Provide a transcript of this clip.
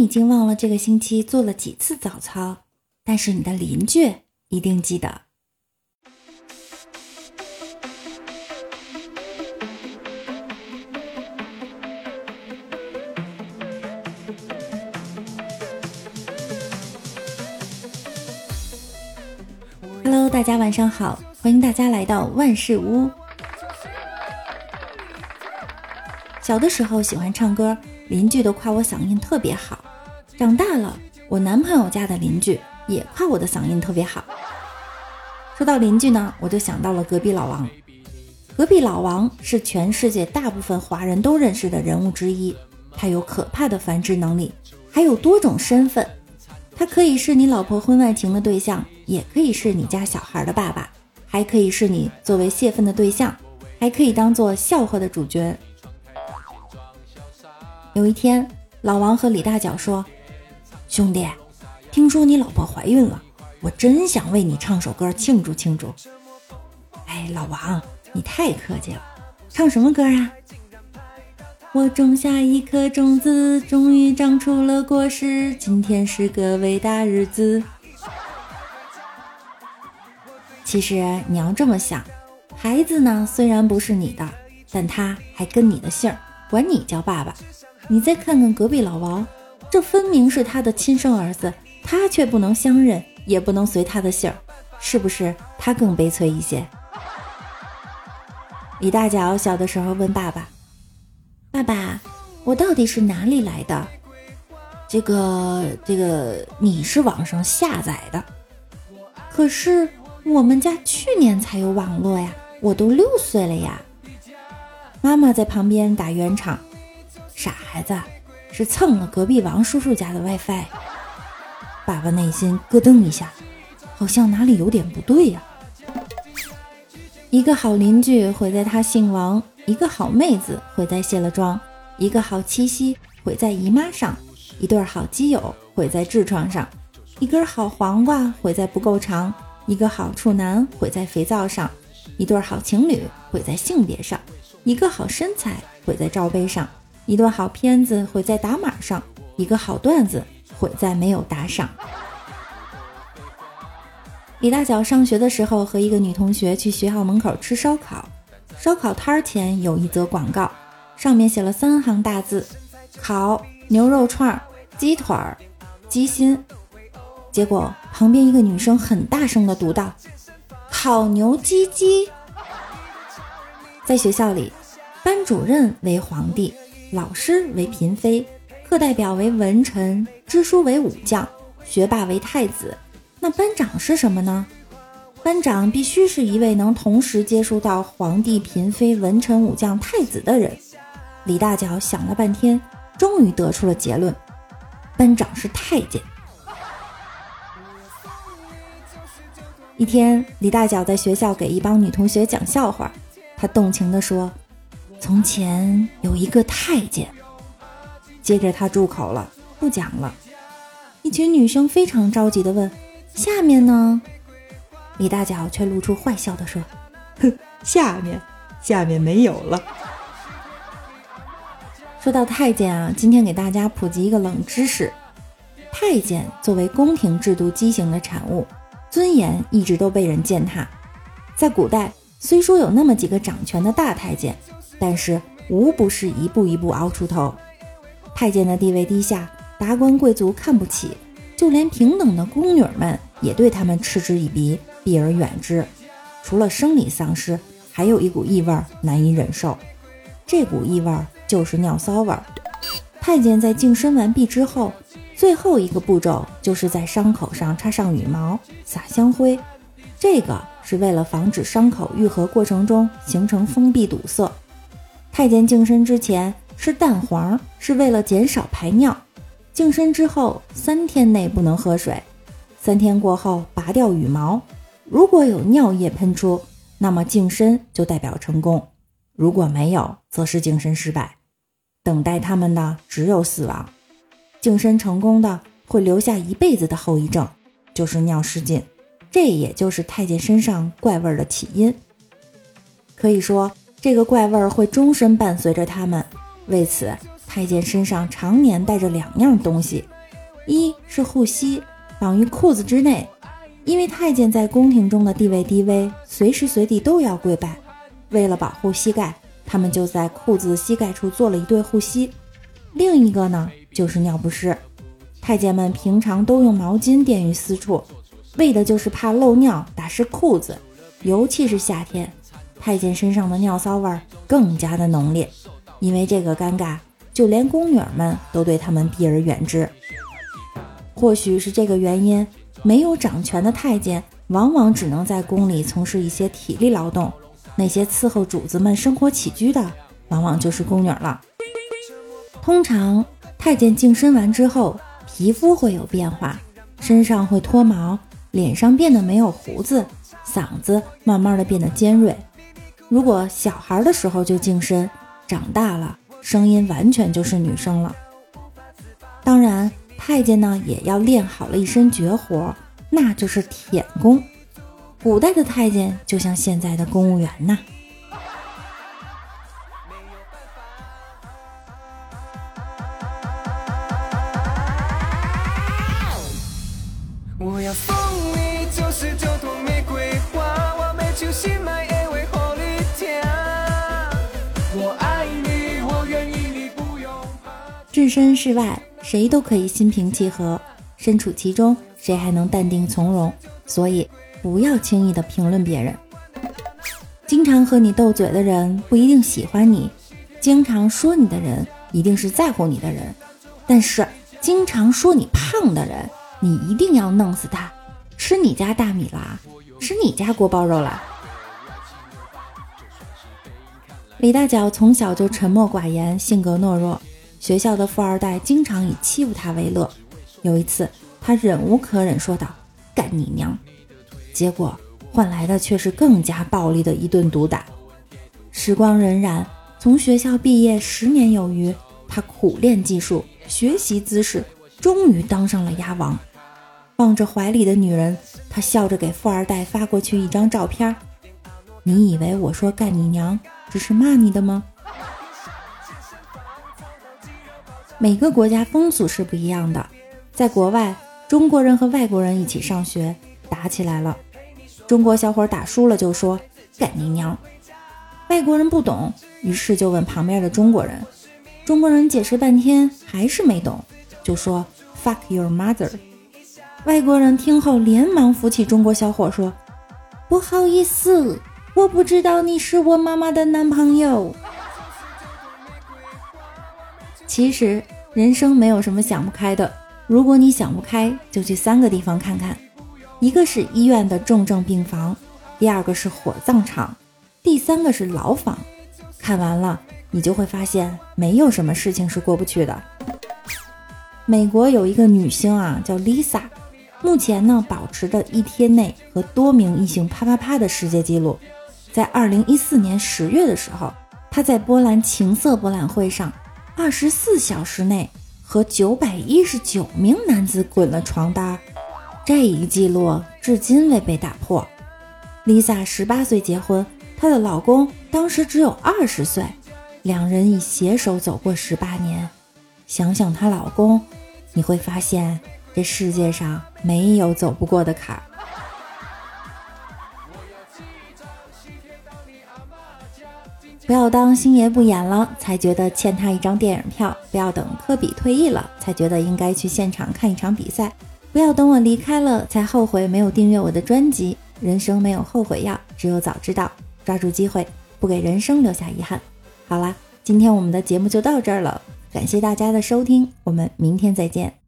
已经忘了这个星期做了几次早操，但是你的邻居一定记得。Hello，大家晚上好，欢迎大家来到万事屋。小的时候喜欢唱歌，邻居都夸我嗓音特别好。长大了，我男朋友家的邻居也夸我的嗓音特别好。说到邻居呢，我就想到了隔壁老王。隔壁老王是全世界大部分华人都认识的人物之一，他有可怕的繁殖能力，还有多种身份。他可以是你老婆婚外情的对象，也可以是你家小孩的爸爸，还可以是你作为泄愤的对象，还可以当做笑话的主角。有一天，老王和李大脚说：“兄弟，听说你老婆怀孕了，我真想为你唱首歌庆祝庆祝。”哎，老王，你太客气了，唱什么歌啊？我种下一颗种子，终于长出了果实，今天是个伟大日子。其实你要这么想，孩子呢虽然不是你的，但他还跟你的姓儿，管你叫爸爸。你再看看隔壁老王，这分明是他的亲生儿子，他却不能相认，也不能随他的姓儿，是不是他更悲催一些？李大脚小的时候问爸爸：“爸爸，我到底是哪里来的？”这个这个，你是网上下载的，可是我们家去年才有网络呀，我都六岁了呀。妈妈在旁边打圆场。傻孩子，是蹭了隔壁王叔叔家的 WiFi。爸爸内心咯噔一下，好像哪里有点不对呀。一个好邻居毁在他姓王，一个好妹子毁在卸了妆，一个好七夕毁在姨妈上，一对好基友毁在痔疮上，一根好黄瓜毁在不够长，一个好处男毁在肥皂上，一对好情侣毁在性别上，一个好身材毁在罩杯上。一段好片子毁在打码上，一个好段子毁在没有打赏。李大脚上学的时候和一个女同学去学校门口吃烧烤，烧烤摊前有一则广告，上面写了三行大字：烤牛肉串、鸡腿儿、鸡心。结果旁边一个女生很大声的读道：“烤牛鸡鸡。”在学校里，班主任为皇帝。老师为嫔妃，课代表为文臣，支书为武将，学霸为太子。那班长是什么呢？班长必须是一位能同时接触到皇帝、嫔妃、文臣、武将、太子的人。李大脚想了半天，终于得出了结论：班长是太监。一天，李大脚在学校给一帮女同学讲笑话，他动情地说。从前有一个太监，接着他住口了，不讲了。一群女生非常着急的问：“下面呢？”李大脚却露出坏笑的说：“哼，下面，下面没有了。”说到太监啊，今天给大家普及一个冷知识：太监作为宫廷制度畸形的产物，尊严一直都被人践踏。在古代，虽说有那么几个掌权的大太监。但是无不是一步一步熬出头，太监的地位低下，达官贵族看不起，就连平等的宫女们也对他们嗤之以鼻，避而远之。除了生理丧失，还有一股异味难以忍受，这股异味就是尿骚味。太监在净身完毕之后，最后一个步骤就是在伤口上插上羽毛，撒香灰，这个是为了防止伤口愈合过程中形成封闭堵塞。太监净身之前吃蛋黄是为了减少排尿，净身之后三天内不能喝水，三天过后拔掉羽毛，如果有尿液喷出，那么净身就代表成功；如果没有，则是净身失败。等待他们的只有死亡。净身成功的会留下一辈子的后遗症，就是尿失禁，这也就是太监身上怪味的起因。可以说。这个怪味儿会终身伴随着他们，为此太监身上常年带着两样东西，一是护膝，绑于裤子之内，因为太监在宫廷中的地位低微，随时随地都要跪拜，为了保护膝盖，他们就在裤子膝盖处做了一对护膝。另一个呢，就是尿不湿。太监们平常都用毛巾垫于私处，为的就是怕漏尿打湿裤子，尤其是夏天，太监身上的尿骚味儿更加的浓烈。因为这个尴尬，就连宫女们都对他们避而远之。或许是这个原因，没有掌权的太监往往只能在宫里从事一些体力劳动，那些伺候主子们生活起居的，往往就是宫女了。通常，太监净身完之后，皮肤会有变化，身上会脱毛，脸上变得没有胡子，嗓子慢慢的变得尖锐。如果小孩的时候就净身，长大了声音完全就是女生了。当然，太监呢也要练好了一身绝活，那就是舔功。古代的太监就像现在的公务员呐。置身事外，谁都可以心平气和；身处其中，谁还能淡定从容？所以，不要轻易的评论别人。经常和你斗嘴的人不一定喜欢你，经常说你的人一定是在乎你的人。但是，经常说你胖的人，你一定要弄死他，吃你家大米啦，吃你家锅包肉啦。李大脚从小就沉默寡言，性格懦弱。学校的富二代经常以欺负他为乐。有一次，他忍无可忍，说道：“干你娘！”结果换来的却是更加暴力的一顿毒打。时光荏苒，从学校毕业十年有余，他苦练技术，学习姿势，终于当上了鸭王。望着怀里的女人，他笑着给富二代发过去一张照片。你以为我说干你娘只是骂你的吗？每个国家风俗是不一样的，在国外，中国人和外国人一起上学，打起来了，中国小伙打输了就说干你娘，外国人不懂，于是就问旁边的中国人，中国人解释半天还是没懂，就说 fuck your mother，外国人听后连忙扶起中国小伙说，不好意思，我不知道你是我妈妈的男朋友。其实人生没有什么想不开的，如果你想不开，就去三个地方看看：一个是医院的重症病房，第二个是火葬场，第三个是牢房。看完了，你就会发现没有什么事情是过不去的。美国有一个女星啊，叫 Lisa，目前呢保持着一天内和多名异性啪啪啪的世界纪录。在二零一四年十月的时候，她在波兰情色博览会上。二十四小时内和九百一十九名男子滚了床单，这一记录至今未被打破。Lisa 十八岁结婚，她的老公当时只有二十岁，两人已携手走过十八年。想想她老公，你会发现这世界上没有走不过的坎不要当星爷不演了才觉得欠他一张电影票，不要等科比退役了才觉得应该去现场看一场比赛，不要等我离开了才后悔没有订阅我的专辑。人生没有后悔药，只有早知道。抓住机会，不给人生留下遗憾。好啦，今天我们的节目就到这儿了，感谢大家的收听，我们明天再见。